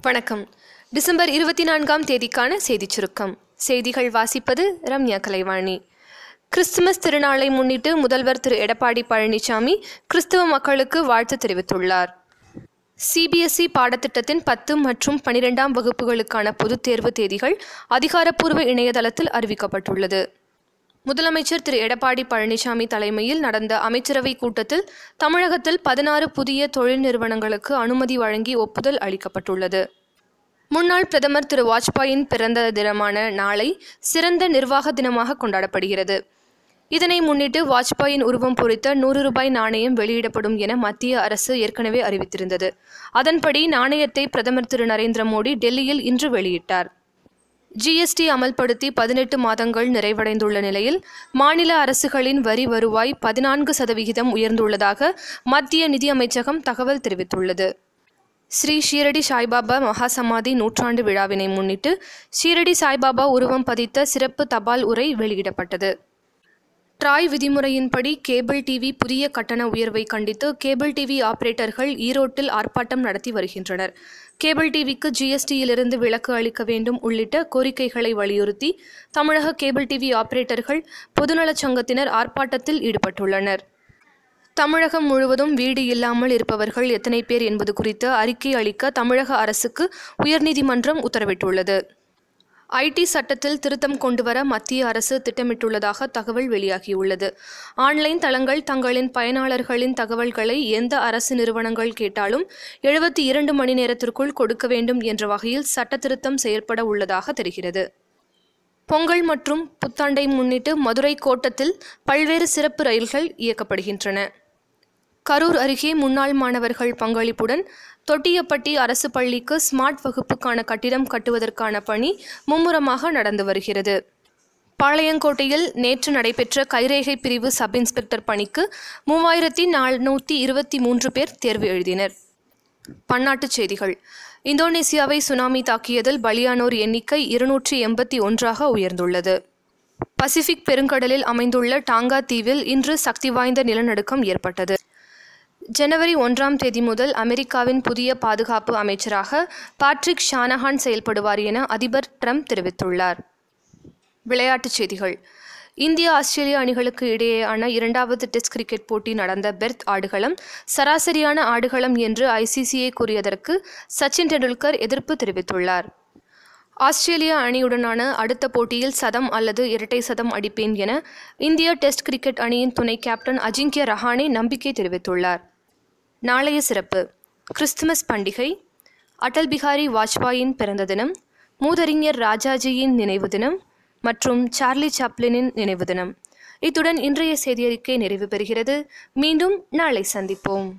வணக்கம். டிசம்பர் இருபத்தி நான்காம் தேதிக்கான செய்திச் சுருக்கம். செய்திகள் வாசிப்பது ரம்யா கலைவாணி. கிறிஸ்துமஸ் திருநாளை முன்னிட்டு முதல்வர் திரு. எடப்பாடி பழனிசாமி கிறிஸ்துவ மக்களுக்கு வாழ்த்து தெரிவித்துள்ளார். சிபிஎஸ்இ பாடத்திட்டத்தின் பத்து மற்றும் பனிரெண்டாம் வகுப்புகளுக்கான பொதுத் தேர்வு தேதிகள் அதிகாரப்பூர்வ இணையதளத்தில் அறிவிக்கப்பட்டுள்ளது. முதலமைச்சர் திரு. எடப்பாடி பழனிசாமி தலைமையில் நடந்த அமைச்சரவை கூட்டத்தில் தமிழகத்தில் பதினாறு புதிய தொழில் நிறுவனங்களுக்கு அனுமதி வழங்கி ஒப்புதல் அளிக்கப்பட்டுள்ளது. முன்னாள் பிரதமர் திரு. வாஜ்பாயின் பிறந்த தினமான நாளை சிறந்த நிர்வாக தினமாக கொண்டாடப்படுகிறது. இதனை முன்னிட்டு வாஜ்பாயின் உருவம் பொறித்த நூறு ரூபாய் நாணயம் வெளியிடப்படும் என மத்திய அரசு ஏற்கனவே அறிவித்திருந்தது. அதன்படி நாணயத்தை பிரதமர் திரு. நரேந்திர மோடி டெல்லியில் இன்று வெளியிட்டார். ஜிஎஸ்டி அமல்படுத்தி பதினெட்டு மாதங்கள் நிறைவடைந்துள்ள நிலையில் மாநில அரசுகளின் வரி வருவாய் பதினான்கு சதவிகிதம் உயர்ந்துள்ளதாக மத்திய நிதியமைச்சகம் தகவல் தெரிவித்துள்ளது. ஸ்ரீ ஷீரடி சாய்பாபா மகாசமாதி நூற்றாண்டு விழாவினை முன்னிட்டு ஷீரடி சாய்பாபா உருவம் பதித்த சிறப்பு தபால் உரை வெளியிடப்பட்டது. ட்ராய் விதிமுறையின்படி கேபிள் டிவி புதிய கட்டண உயர்வை கண்டித்து கேபிள் டிவி ஆபரேட்டர்கள் ஈரோட்டில் ஆர்ப்பாட்டம் நடத்தி வருகின்றனர். கேபிள் டிவிக்கு ஜிஎஸ்டியிலிருந்து விலக்கு அளிக்க வேண்டும் உள்ளிட்ட கோரிக்கைகளை வலியுறுத்தி தமிழக கேபிள் டிவி ஆபரேட்டர்கள் பொதுநலச் சங்கத்தினர் ஆர்ப்பாட்டத்தில் ஈடுபட்டுள்ளனர். தமிழகம் முழுவதும் வீடு இல்லாமல் இருப்பவர்கள் எத்தனை பேர் என்பது குறித்து அறிக்கை அளிக்க தமிழக அரசுக்கு உயர்நீதிமன்றம் உத்தரவிட்டுள்ளது. ஐடி சட்டத்தில் திருத்தம் கொண்டுவர மத்திய அரசு திட்டமிட்டுள்ளதாக தகவல் வெளியாகியுள்ளது. ஆன்லைன் தளங்கள் தங்களின் பயனாளர்களின் தகவல்களை எந்த அரசு நிறுவனங்கள் கேட்டாலும் எழுபத்தி இரண்டு மணி நேரத்திற்குள் கொடுக்க வேண்டும் என்ற வகையில் சட்ட திருத்தம் செயற்பட உள்ளதாக தெரிகிறது. பொங்கல் மற்றும் புத்தாண்டை முன்னிட்டு மதுரை கோட்டத்தில் பல்வேறு சிறப்பு ரயில்கள் இயக்கப்படுகின்றன. கரூர் அருகே முன்னாள் மாணவர்கள் பங்களிப்புடன் தொட்டியப்பட்டி அரசு பள்ளிக்கு ஸ்மார்ட் வகுப்புக்கான கட்டிடம் கட்டுவதற்கான பணி மும்முரமாக நடந்து வருகிறது. பாளையங்கோட்டையில் நேற்று நடைபெற்ற கைரேகை பிரிவு சப் இன்ஸ்பெக்டர் பணிக்கு மூவாயிரத்தி நானூற்றி இருபத்தி மூன்று பேர் தேர்வு எழுதினர். பன்னாட்டுச் செய்திகள். இந்தோனேசியாவை சுனாமி தாக்கியதில் பலியானோர் எண்ணிக்கை இருநூற்றி எண்பத்தி ஒன்றாக உயர்ந்துள்ளது. பசிபிக் பெருங்கடலில் அமைந்துள்ள டாங்கா தீவில் இன்று சக்தி வாய்ந்த நிலநடுக்கம் ஏற்பட்டது. ஜனவரி ஒன்றாம் தேதி முதல் அமெரிக்காவின் புதிய பாதுகாப்பு அமைச்சராக பாட்ரிக் ஷானஹான் செயல்படுவார் என அதிபர் ட்ரம்ப் தெரிவித்துள்ளார். விளையாட்டுச் செய்திகள். இந்திய ஆஸ்திரேலிய அணிகளுக்கு இடையேயான இரண்டாவது டெஸ்ட் கிரிக்கெட் போட்டி நடந்த பெர்த் ஆடுகளம் சராசரியான ஆடுகளம் என்று ஐசிசிஐ கூறியதற்கு சச்சின் டெண்டுல்கர் எதிர்ப்பு தெரிவித்துள்ளார். ஆஸ்திரேலிய அணியுடனான அடுத்த போட்டியில் சதம் அல்லது இரட்டை சதம் அடிப்பேன் என இந்திய டெஸ்ட் கிரிக்கெட் அணியின் துணை கேப்டன் அஜிங்கிய ரஹானே நம்பிக்கை தெரிவித்துள்ளார். நாளைய சிறப்பு. கிறிஸ்துமஸ் பண்டிகை. அடல் பிகாரி வாஜ்பாயின் பிறந்த தினம் மூதறிஞர் ராஜாஜியின் நினைவு தினம் மற்றும் சார்லி சாப்ளினின் நினைவு தினம். இத்துடன் இன்றைய செய்தியறிக்கை நிறைவு பெறுகிறது. மீண்டும் நாளை சந்திப்போம்.